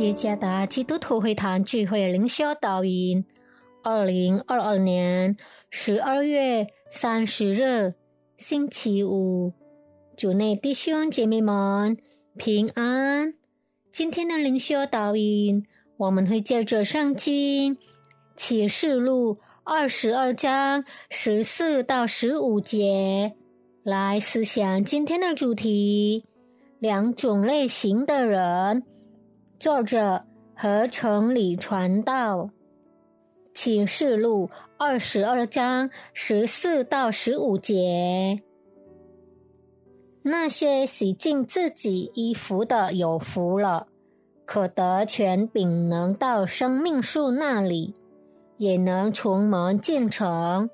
耶加达基督徒会堂聚会灵修导引，二零二二年十二月三十日，星期五，主内弟兄姐妹们平安。今天的灵修导引，我们会借着圣经启示录二十二章十四到十五节来思想今天的主题：两种类型的人。作者何成礼传道，启示录二十二章十四到十五节。那些洗净自己衣服的有福了，可得权柄，能到生命树那里，也能从门进城。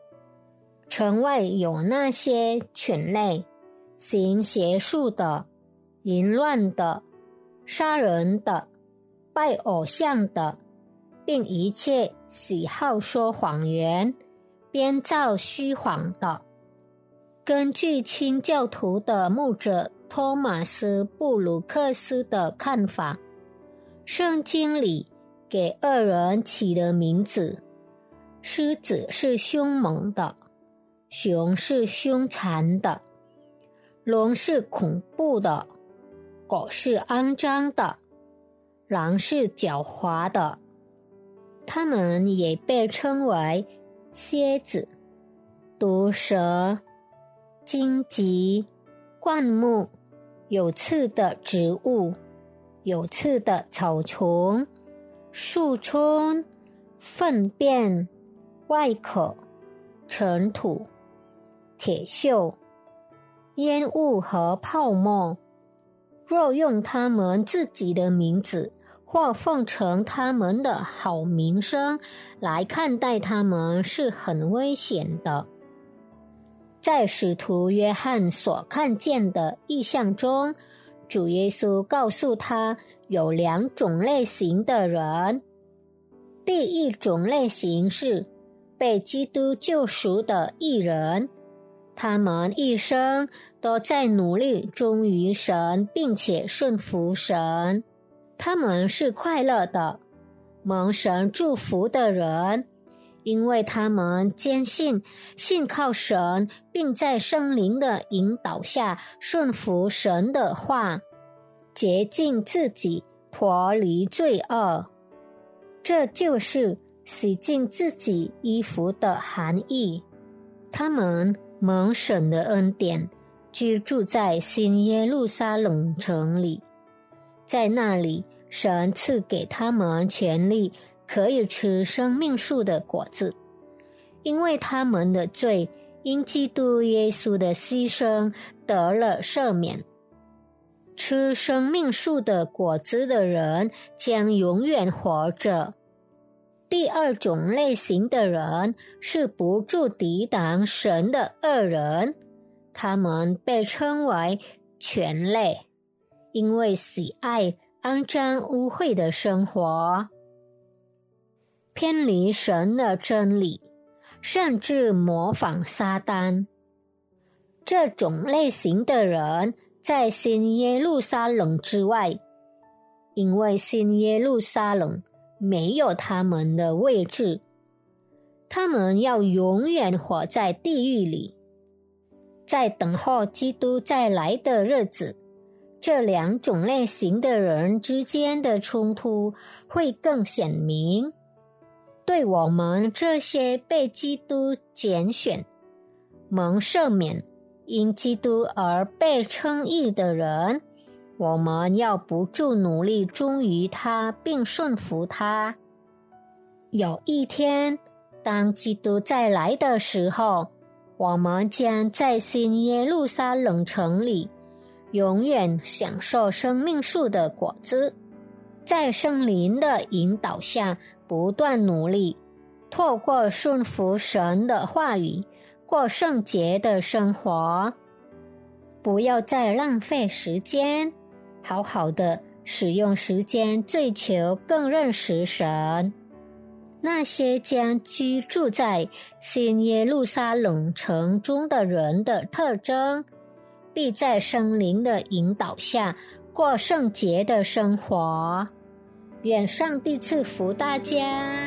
城外有那些犬类、行邪术的、淫乱的、杀人的。拜偶像的，并一切喜好说谎言、编造虚谎的。根据清教徒的牧者托马斯·布鲁克斯的看法，圣经里给恶人起的名字：狮子是凶猛的，熊是凶残的，龙是恐怖的，狗是肮脏的。狼是狡猾的，它们也被称为蝎子、毒蛇、荆棘、灌木、有刺的植物、有刺的草丛、树丛、粪便、外壳、尘土、铁锈、烟雾和泡沫。若用他们自己的名字。或奉承他们的好名声来看待他们是很危险的。在使徒约翰所看见的意象中，主耶稣告诉他有两种类型的人。第一种类型是被基督救赎的艺人，他们一生都在努力忠于神，并且顺服神。他们是快乐的、蒙神祝福的人，因为他们坚信、信靠神，并在圣灵的引导下顺服神的话，洁净自己，脱离罪恶。这就是洗净自己衣服的含义。他们蒙神的恩典，居住在新耶路撒冷城里。在那里，神赐给他们权利，可以吃生命树的果子，因为他们的罪因基督耶稣的牺牲得了赦免。吃生命树的果子的人将永远活着。第二种类型的人是不住抵挡神的恶人，他们被称为犬类。因为喜爱肮脏污秽的生活，偏离神的真理，甚至模仿撒旦，这种类型的人在新耶路撒冷之外，因为新耶路撒冷没有他们的位置，他们要永远活在地狱里，在等候基督再来的日子。这两种类型的人之间的冲突会更显明。对我们这些被基督拣选、蒙赦免、因基督而被称义的人，我们要不住努力忠于他，并顺服他。有一天，当基督再来的时候，我们将在新耶路撒冷城里。永远享受生命树的果子，在圣灵的引导下不断努力，透过顺服神的话语过圣洁的生活。不要再浪费时间，好好的使用时间，追求更认识神。那些将居住在新耶路撒冷城中的人的特征。必在生灵的引导下过圣洁的生活。愿上帝赐福大家。